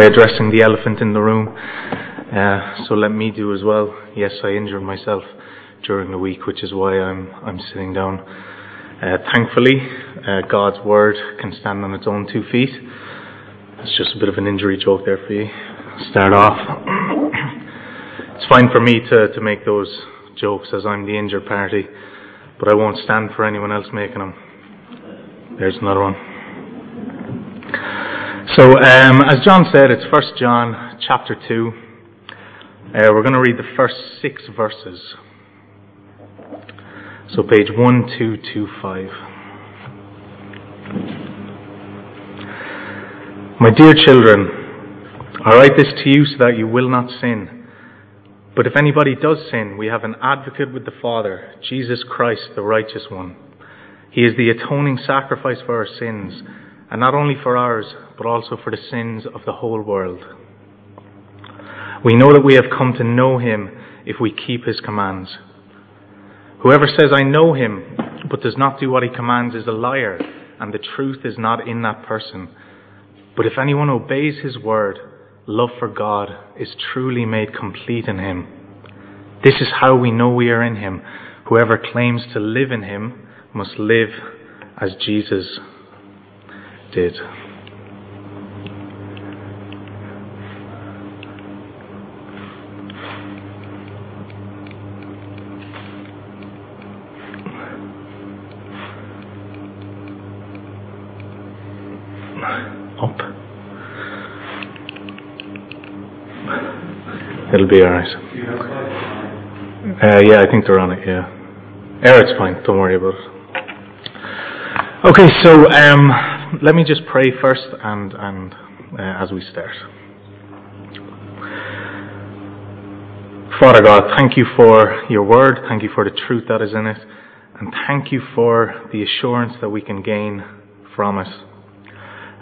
addressing the elephant in the room. Uh, so let me do as well. Yes, I injured myself during the week, which is why I'm I'm sitting down. Uh, thankfully, uh, God's word can stand on its own two feet. It's just a bit of an injury joke there for you. Start off. it's fine for me to, to make those jokes as I'm the injured party, but I won't stand for anyone else making them. There's another one. So, um, as John said, it's First John chapter 2. Uh, we're going to read the first six verses. So, page 1225. My dear children, I write this to you so that you will not sin. But if anybody does sin, we have an advocate with the Father, Jesus Christ, the righteous one. He is the atoning sacrifice for our sins and not only for ours, but also for the sins of the whole world. We know that we have come to know him if we keep his commands. Whoever says, I know him, but does not do what he commands is a liar, and the truth is not in that person. But if anyone obeys his word, love for God is truly made complete in him. This is how we know we are in him. Whoever claims to live in him must live as Jesus did. Up. It'll be alright. Uh, yeah, I think they're on it, yeah. Air, it's fine, don't worry about it. Okay, so um, let me just pray first and, and uh, as we start. Father God, thank you for your word. Thank you for the truth that is in it. And thank you for the assurance that we can gain from it.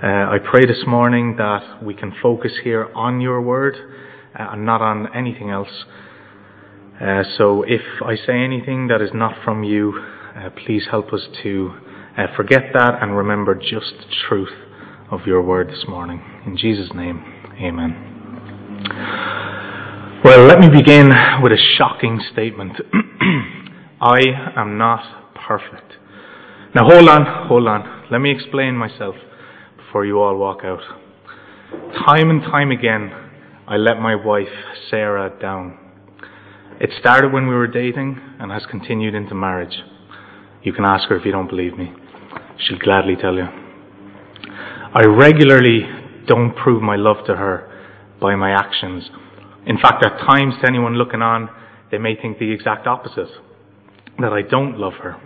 Uh, I pray this morning that we can focus here on your word uh, and not on anything else. Uh, so if I say anything that is not from you, uh, please help us to uh, forget that and remember just the truth of your word this morning. In Jesus' name, amen. Well, let me begin with a shocking statement. I am not perfect. Now, hold on, hold on. Let me explain myself before you all walk out. Time and time again, I let my wife, Sarah, down. It started when we were dating and has continued into marriage. You can ask her if you don't believe me. She'll gladly tell you. I regularly don't prove my love to her by my actions. In fact, at times, to anyone looking on, they may think the exact opposite that I don't love her.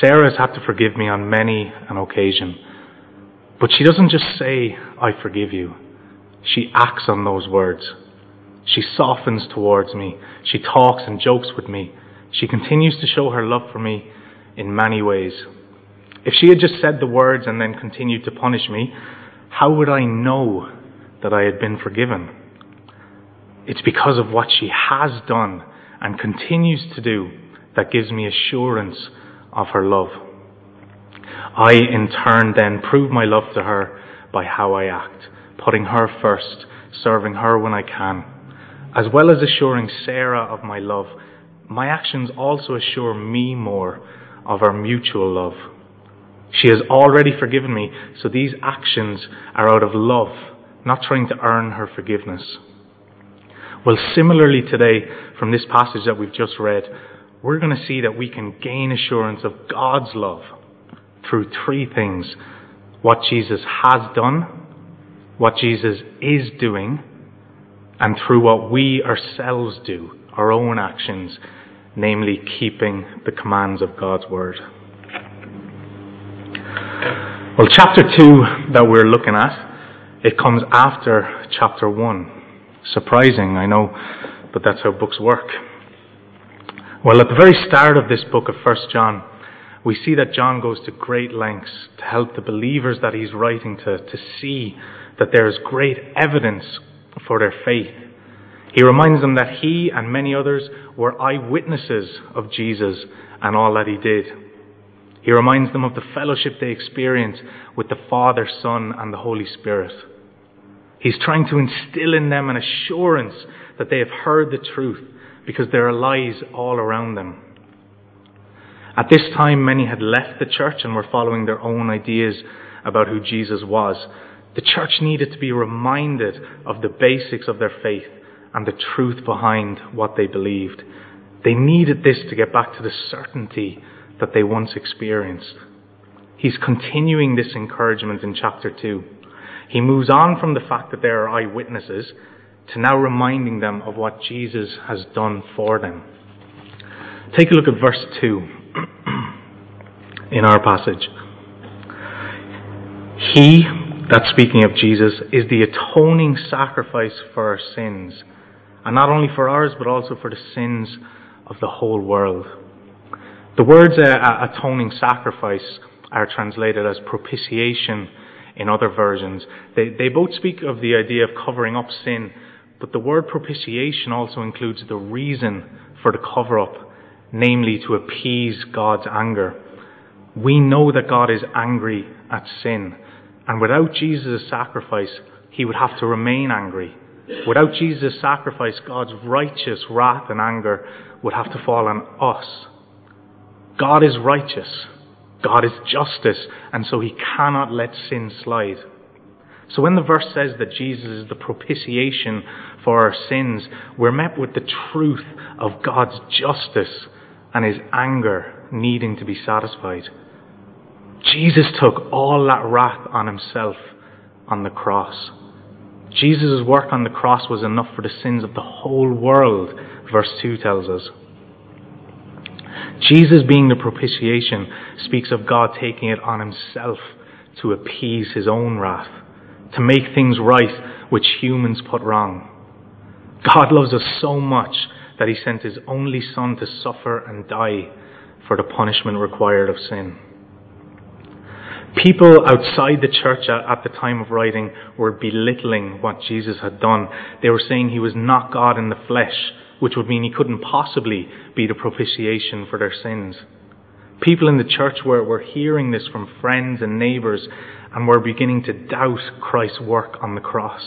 Sarah has had to forgive me on many an occasion, but she doesn't just say, I forgive you. She acts on those words. She softens towards me. She talks and jokes with me. She continues to show her love for me in many ways. If she had just said the words and then continued to punish me, how would I know that I had been forgiven? It's because of what she has done and continues to do that gives me assurance of her love. I, in turn, then prove my love to her by how I act, putting her first, serving her when I can. As well as assuring Sarah of my love, my actions also assure me more of our mutual love. She has already forgiven me, so these actions are out of love, not trying to earn her forgiveness. Well, similarly today, from this passage that we've just read, we're going to see that we can gain assurance of God's love through three things what Jesus has done, what Jesus is doing, and through what we ourselves do, our own actions, namely keeping the commands of God's Word. Well, chapter 2 that we're looking at, it comes after chapter 1. Surprising, I know, but that's how books work. Well, at the very start of this book of 1 John, we see that John goes to great lengths to help the believers that he's writing to to see that there is great evidence for their faith. He reminds them that he and many others were eyewitnesses of Jesus and all that he did. He reminds them of the fellowship they experience with the Father, Son, and the Holy Spirit. He's trying to instill in them an assurance that they have heard the truth because there are lies all around them. At this time, many had left the church and were following their own ideas about who Jesus was. The church needed to be reminded of the basics of their faith and the truth behind what they believed. They needed this to get back to the certainty that they once experienced. He's continuing this encouragement in chapter 2. He moves on from the fact that there are eyewitnesses to now reminding them of what Jesus has done for them. Take a look at verse 2 in our passage. He, that's speaking of Jesus, is the atoning sacrifice for our sins. And not only for ours, but also for the sins of the whole world. The words uh, atoning sacrifice are translated as propitiation in other versions. They, they both speak of the idea of covering up sin, but the word propitiation also includes the reason for the cover up, namely to appease God's anger. We know that God is angry at sin, and without Jesus' sacrifice, he would have to remain angry. Without Jesus' sacrifice, God's righteous wrath and anger would have to fall on us. God is righteous. God is justice, and so he cannot let sin slide. So when the verse says that Jesus is the propitiation for our sins, we're met with the truth of God's justice and his anger needing to be satisfied. Jesus took all that wrath on himself on the cross. Jesus' work on the cross was enough for the sins of the whole world, verse 2 tells us. Jesus being the propitiation speaks of God taking it on himself to appease his own wrath, to make things right which humans put wrong. God loves us so much that he sent his only Son to suffer and die for the punishment required of sin. People outside the church at, the time of writing were belittling what Jesus had done. They were saying he was not God in the flesh, which would mean he couldn't possibly be the propitiation for their sins. People in the church were, were hearing this from friends and neighbours and were beginning to doubt Christ's work on the cross.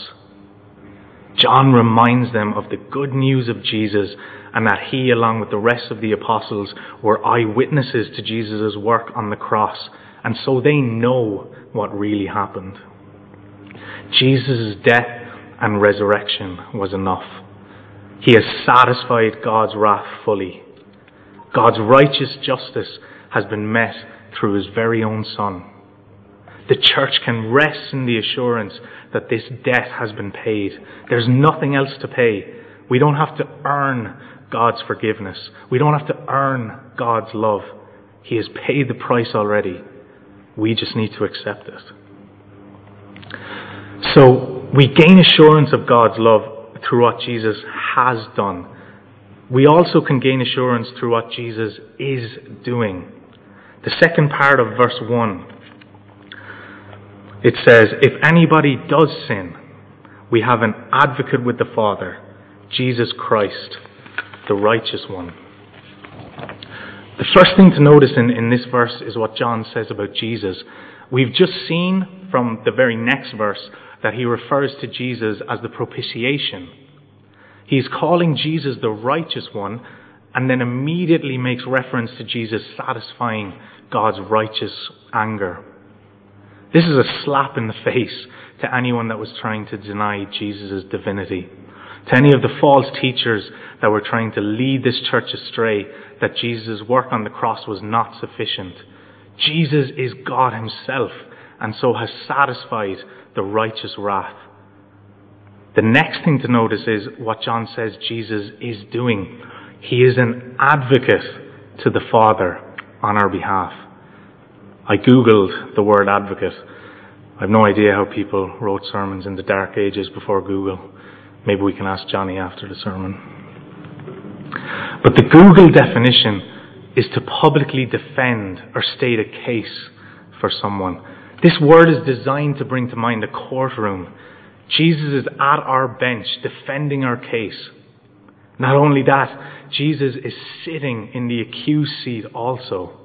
John reminds them of the good news of Jesus and that he, along with the rest of the apostles, were eyewitnesses to Jesus' work on the cross, and so they know what really happened. Jesus' death and resurrection was enough. He has satisfied God's wrath fully. God's righteous justice has been met through his very own Son. The church can rest in the assurance that this debt has been paid. There's nothing else to pay. We don't have to earn God's forgiveness. We don't have to earn God's love. He has paid the price already. We just need to accept it. So we gain assurance of God's love through what Jesus has done. We also can gain assurance through what Jesus is doing. The second part of verse 1 it says, If anybody does sin, we have an advocate with the Father, Jesus Christ, the righteous one. The first thing to notice in, in this verse is what John says about Jesus. We've just seen from the very next verse that he refers to Jesus as the propitiation. He's calling Jesus the righteous one and then immediately makes reference to Jesus satisfying God's righteous anger. This is a slap in the face to anyone that was trying to deny Jesus' divinity. To any of the false teachers that were trying to lead this church astray, that Jesus' work on the cross was not sufficient. Jesus is God Himself, and so has satisfied the righteous wrath. The next thing to notice is what John says Jesus is doing. He is an advocate to the Father on our behalf. I googled the word advocate. I've no idea how people wrote sermons in the dark ages before Google. Maybe we can ask Johnny after the sermon. But the Google definition is to publicly defend or state a case for someone. This word is designed to bring to mind the courtroom. Jesus is at our bench defending our case. Not only that, Jesus is sitting in the accused seat also.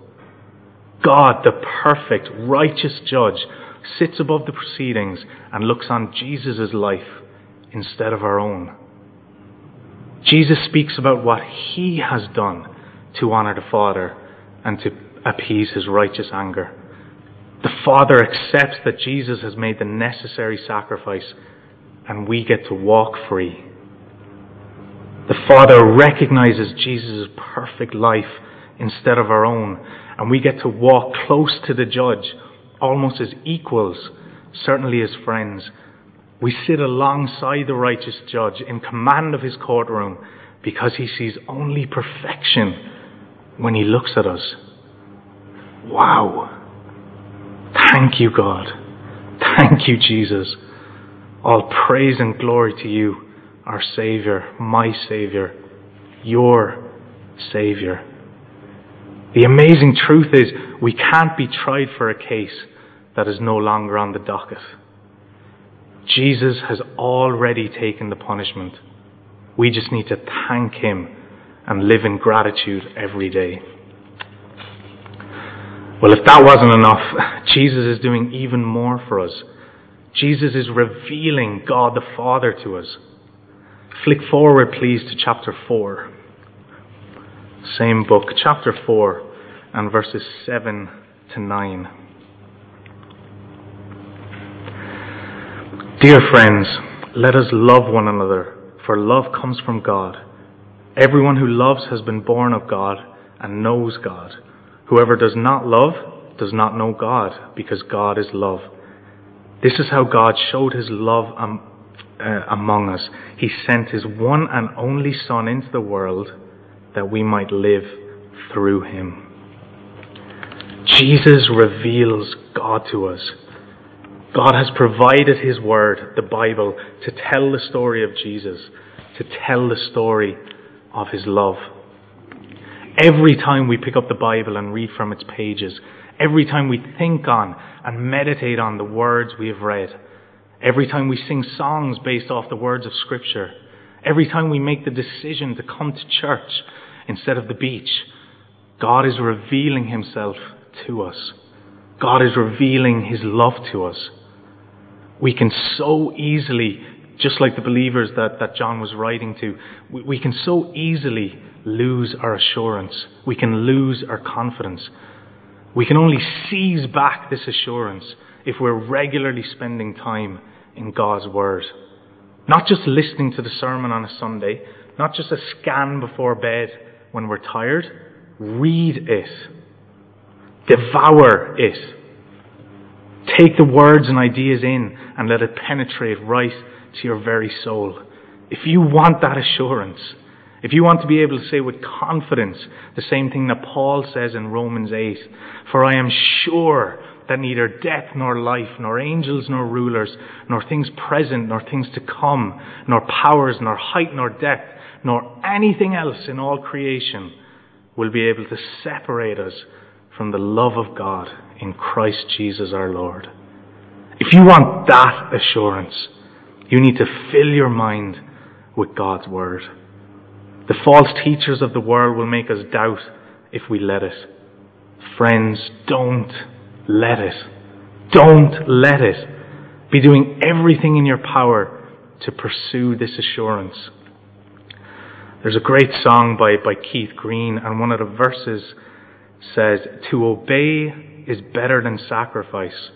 God, the perfect, righteous judge, sits above the proceedings and looks on Jesus' life instead of our own. Jesus speaks about what he has done to honor the Father and to appease his righteous anger. The Father accepts that Jesus has made the necessary sacrifice and we get to walk free. The Father recognizes Jesus' perfect life instead of our own, and we get to walk close to the judge, almost as equals, certainly as friends. We sit alongside the righteous judge in command of his courtroom because he sees only perfection when he looks at us. Wow. Thank you, God. Thank you, Jesus. All praise and glory to you, our Savior, my Savior, your Savior. The amazing truth is we can't be tried for a case that is no longer on the docket. Jesus has already taken the punishment. We just need to thank Him and live in gratitude every day. Well, if that wasn't enough, Jesus is doing even more for us. Jesus is revealing God the Father to us. Flick forward, please, to chapter 4. Same book, chapter 4, and verses 7 to 9. Dear friends, let us love one another, for love comes from God. Everyone who loves has been born of God and knows God. Whoever does not love does not know God, because God is love. This is how God showed his love um, uh, among us. He sent his one and only Son into the world that we might live through him. Jesus reveals God to us. God has provided his word, the Bible, to tell the story of Jesus, to tell the story of his love. Every time we pick up the Bible and read from its pages, every time we think on and meditate on the words we have read, every time we sing songs based off the words of Scripture, every time we make the decision to come to church instead of the beach, God is revealing Himself to us. God is revealing His love to us. We can so easily, just like the believers that, that John was writing to, we, we can so easily lose our assurance. We can lose our confidence. We can only seize back this assurance if we're regularly spending time in God's Word. Not just listening to the sermon on a Sunday, not just a scan before bed when we're tired. Read it. Devour it. Take the words and ideas in and let it penetrate right to your very soul. If you want that assurance, if you want to be able to say with confidence the same thing that Paul says in Romans 8, for I am sure that neither death nor life, nor angels nor rulers, nor things present nor things to come, nor powers, nor height nor depth, nor anything else in all creation will be able to separate us from the love of God in Christ Jesus our Lord. If you want that assurance, you need to fill your mind with God's Word. The false teachers of the world will make us doubt if we let it. Friends, don't let it. Don't let it. Be doing everything in your power to pursue this assurance. There's a great song by, by Keith Green, and one of the verses says, To obey is better than sacrifice.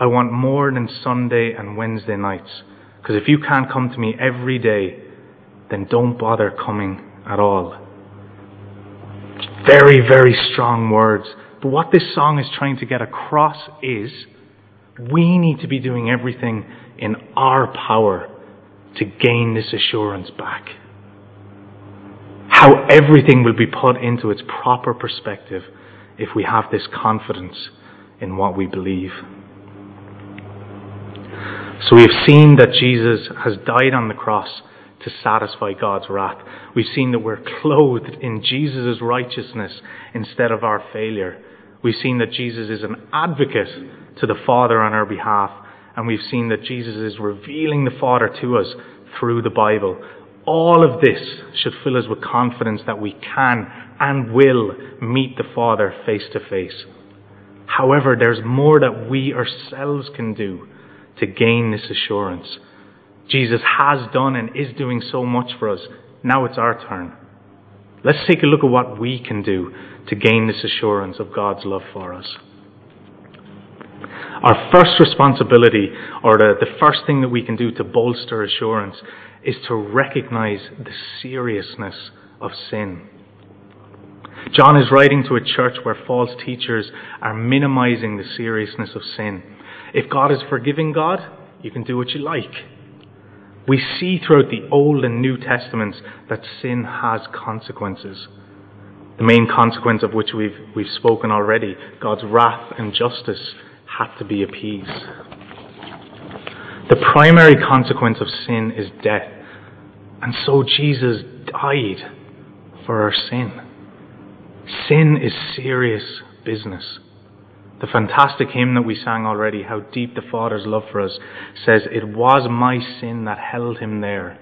I want more than Sunday and Wednesday nights. Because if you can't come to me every day, then don't bother coming at all. Very, very strong words. But what this song is trying to get across is we need to be doing everything in our power to gain this assurance back. How everything will be put into its proper perspective if we have this confidence in what we believe. So we have seen that Jesus has died on the cross to satisfy God's wrath. We've seen that we're clothed in Jesus' righteousness instead of our failure. We've seen that Jesus is an advocate to the Father on our behalf. And we've seen that Jesus is revealing the Father to us through the Bible. All of this should fill us with confidence that we can and will meet the Father face to face. However, there's more that we ourselves can do to gain this assurance. Jesus has done and is doing so much for us. Now it's our turn. Let's take a look at what we can do to gain this assurance of God's love for us. Our first responsibility, or the, the first thing that we can do to bolster assurance, is to recognize the seriousness of sin. John is writing to a church where false teachers are minimizing the seriousness of sin. If God is forgiving God, you can do what you like. We see throughout the Old and New Testaments that sin has consequences. The main consequence of which we've, we've spoken already, God's wrath and justice had to be appeased. The primary consequence of sin is death. And so Jesus died for our sin. Sin is serious business. The fantastic hymn that we sang already, How Deep the Father's Love for Us, says, It was my sin that held him there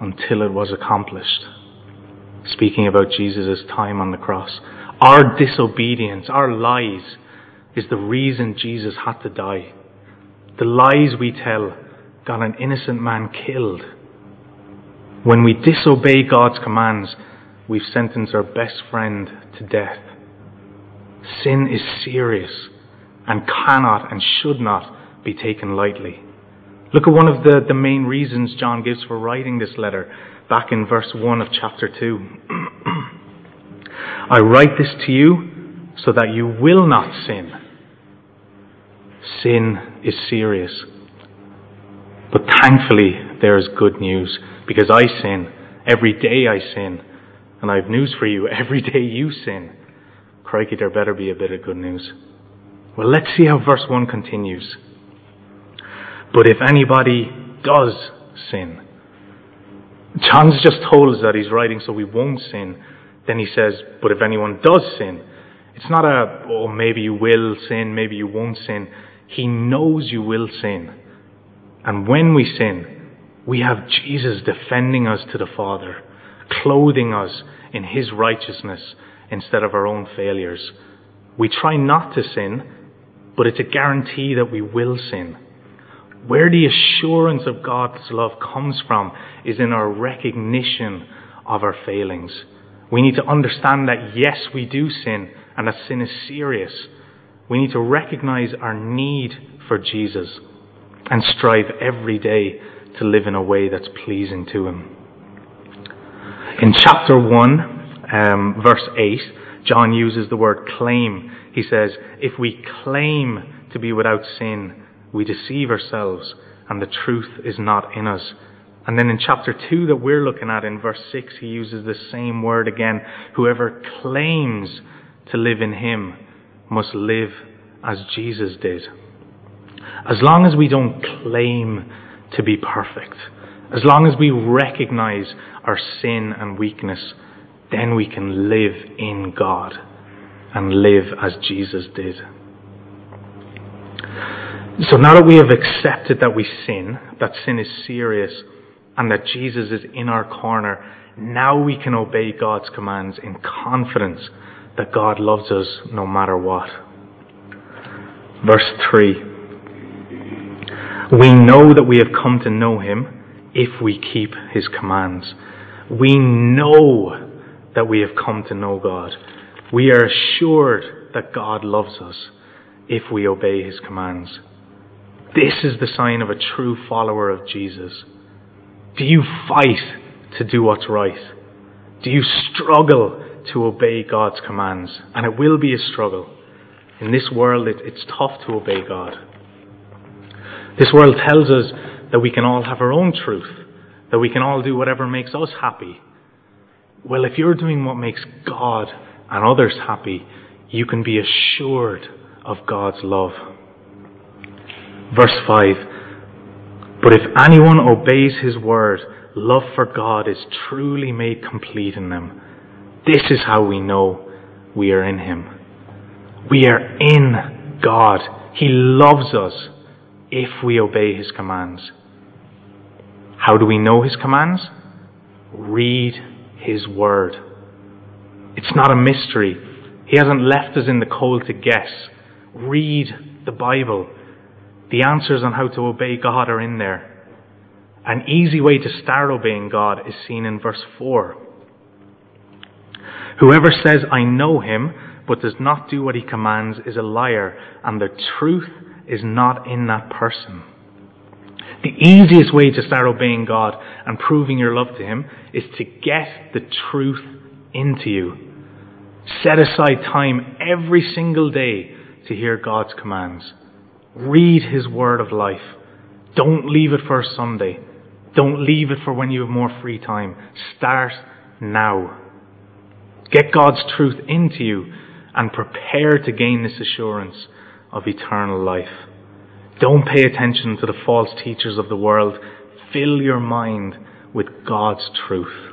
until it was accomplished. Speaking about Jesus' time on the cross. Our disobedience, our lies, is the reason Jesus had to die. The lies we tell got an innocent man killed. When we disobey God's commands, we've sentenced our best friend to death. Sin is serious and cannot and should not be taken lightly. Look at one of the, the main reasons John gives for writing this letter back in verse 1 of chapter 2. I write this to you so that you will not sin. Sin is serious. But thankfully, there is good news because I sin. Every day I sin. And I have news for you. Every day you sin. Crikey, there better be a bit of good news. Well, let's see how verse 1 continues. But if anybody does sin, John's just told us that he's writing so we won't sin. Then he says, but if anyone does sin, it's not a, oh, maybe you will sin, maybe you won't sin. He knows you will sin. And when we sin, we have Jesus defending us to the Father, clothing us in His righteousness instead of our own failures. We try not to sin, but it's a guarantee that we will sin. Where the assurance of God's love comes from is in our recognition of our failings. We need to understand that yes, we do sin and that sin is serious. We need to recognize our need for Jesus and strive every day to live in a way that's pleasing to Him. In chapter 1, um, verse 8, John uses the word claim. He says, If we claim to be without sin, we deceive ourselves, and the truth is not in us. And then in chapter 2 that we're looking at, in verse 6, he uses the same word again. Whoever claims to live in him must live as Jesus did. As long as we don't claim to be perfect, as long as we recognize our sin and weakness, then we can live in God and live as Jesus did. So now that we have accepted that we sin, that sin is serious, and that Jesus is in our corner, now we can obey God's commands in confidence that God loves us no matter what. Verse 3 We know that we have come to know Him if we keep His commands. We know that we have come to know God. We are assured that God loves us if we obey his commands. This is the sign of a true follower of Jesus. Do you fight to do what's right? Do you struggle to obey God's commands? And it will be a struggle. In this world, it, it's tough to obey God. This world tells us that we can all have our own truth, that we can all do whatever makes us happy, well, if you're doing what makes God and others happy, you can be assured of God's love. Verse 5 But if anyone obeys his word, love for God is truly made complete in them. This is how we know we are in him. We are in God. He loves us if we obey his commands. How do we know his commands? Read his Word. It's not a mystery. He hasn't left us in the cold to guess. Read the Bible. The answers on how to obey God are in there. An easy way to start obeying God is seen in verse 4. Whoever says, I know him, but does not do what he commands, is a liar, and the truth is not in that person. The easiest way to start obeying God and proving your love to Him is to get the truth into you. Set aside time every single day to hear God's commands. Read His word of life. Don't leave it for Sunday. Don't leave it for when you have more free time. Start now. Get God's truth into you and prepare to gain this assurance of eternal life. Don't pay attention to the false teachers of the world. Fill your mind with God's truth.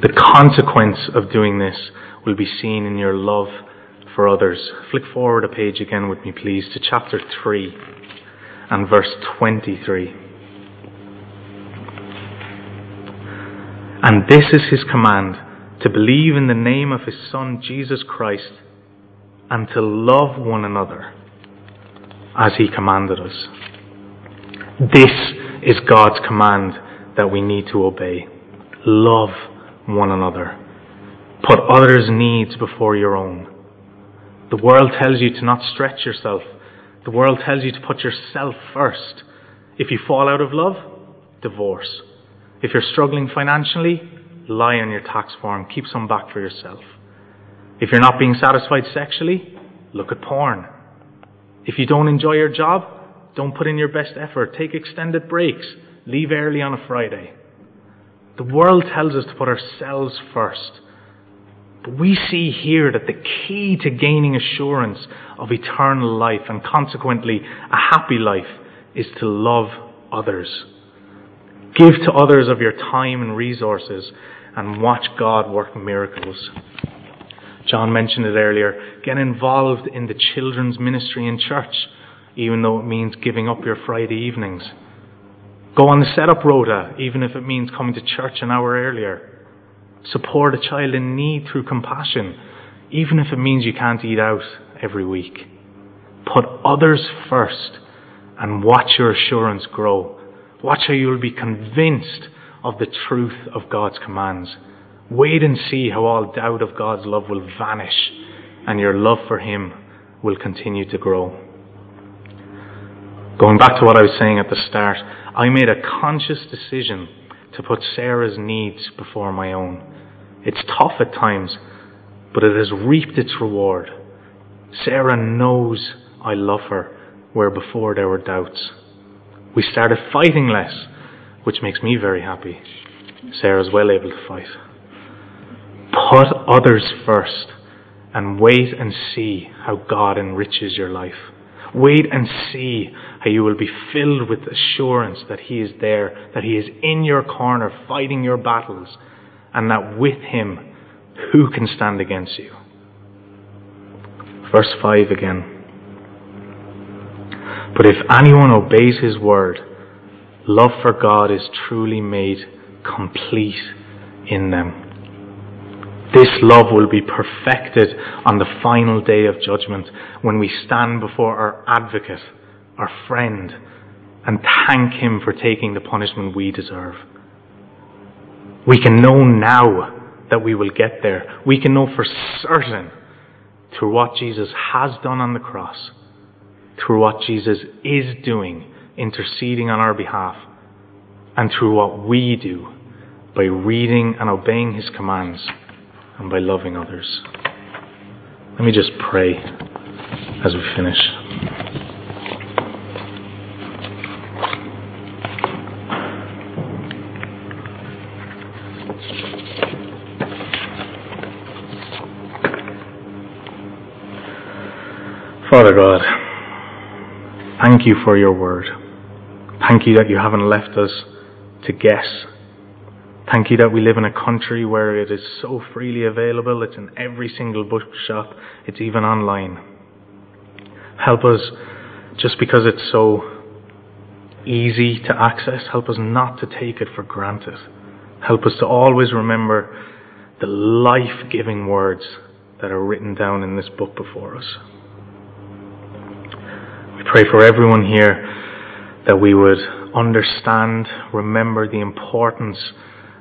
The consequence of doing this will be seen in your love for others. Flick forward a page again with me, please, to chapter 3 and verse 23. And this is his command to believe in the name of his Son, Jesus Christ, and to love one another as he commanded us. This is God's command that we need to obey. Love one another. Put others' needs before your own. The world tells you to not stretch yourself. The world tells you to put yourself first. If you fall out of love, divorce. If you're struggling financially, lie on your tax form. Keep some back for yourself. If you're not being satisfied sexually, look at porn. If you don't enjoy your job, don't put in your best effort. Take extended breaks. Leave early on a Friday. The world tells us to put ourselves first. But we see here that the key to gaining assurance of eternal life and consequently a happy life is to love others. Give to others of your time and resources and watch God work miracles. John mentioned it earlier. Get involved in the children's ministry in church, even though it means giving up your Friday evenings. Go on the set-up rota, even if it means coming to church an hour earlier. Support a child in need through compassion, even if it means you can't eat out every week. Put others first and watch your assurance grow. Watch how you will be convinced of the truth of God's commands. Wait and see how all doubt of God's love will vanish and your love for Him will continue to grow. Going back to what I was saying at the start, I made a conscious decision to put Sarah's needs before my own. It's tough at times, but it has reaped its reward. Sarah knows I love her where before there were doubts. We started fighting less, which makes me very happy. Sarah's well able to fight. Put others first and wait and see how God enriches your life. Wait and see how you will be filled with assurance that He is there, that He is in your corner fighting your battles, and that with Him, who can stand against you? Verse 5 again. But if anyone obeys His word, love for God is truly made complete in them. This love will be perfected on the final day of judgment when we stand before our advocate, our friend, and thank him for taking the punishment we deserve. We can know now that we will get there. We can know for certain through what Jesus has done on the cross, through what Jesus is doing, interceding on our behalf, and through what we do by reading and obeying his commands and by loving others. Let me just pray as we finish. Father God, thank you for your word. Thank you that you haven't left us to guess Thank you that we live in a country where it is so freely available. It's in every single bookshop. It's even online. Help us, just because it's so easy to access, help us not to take it for granted. Help us to always remember the life giving words that are written down in this book before us. We pray for everyone here that we would understand, remember the importance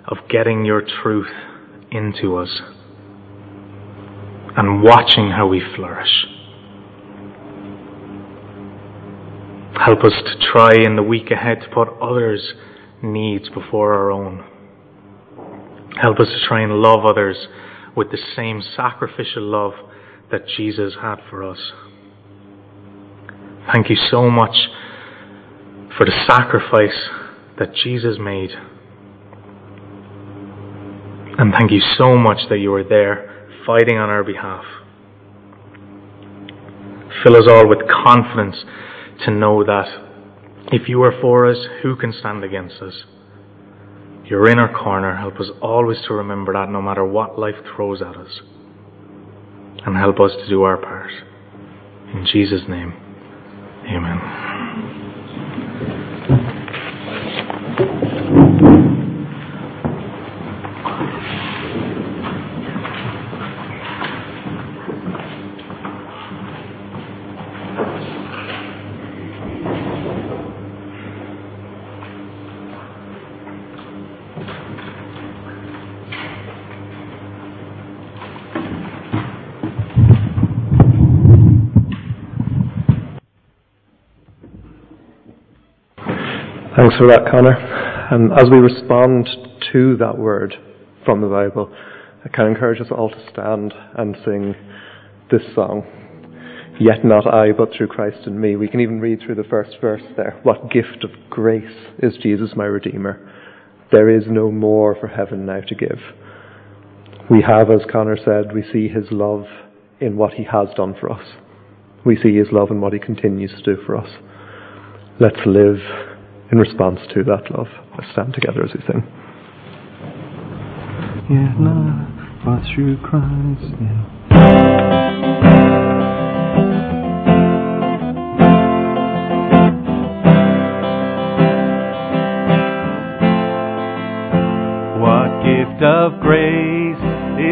of getting your truth into us and watching how we flourish. Help us to try in the week ahead to put others' needs before our own. Help us to try and love others with the same sacrificial love that Jesus had for us. Thank you so much for the sacrifice that Jesus made. And thank you so much that you are there fighting on our behalf. Fill us all with confidence to know that if you are for us, who can stand against us? You're in our corner. Help us always to remember that no matter what life throws at us. And help us to do our part. In Jesus' name, amen. Thanks for that, Connor. And as we respond to that word from the Bible, I can encourage us all to stand and sing this song. Yet not I, but through Christ in me. We can even read through the first verse there. What gift of grace is Jesus my Redeemer? There is no more for heaven now to give. We have, as Connor said, we see his love in what he has done for us. We see his love in what he continues to do for us. Let's live in response to that love. Let's stand together as we sing. Yeah, love but through Christ. Yeah. of grace.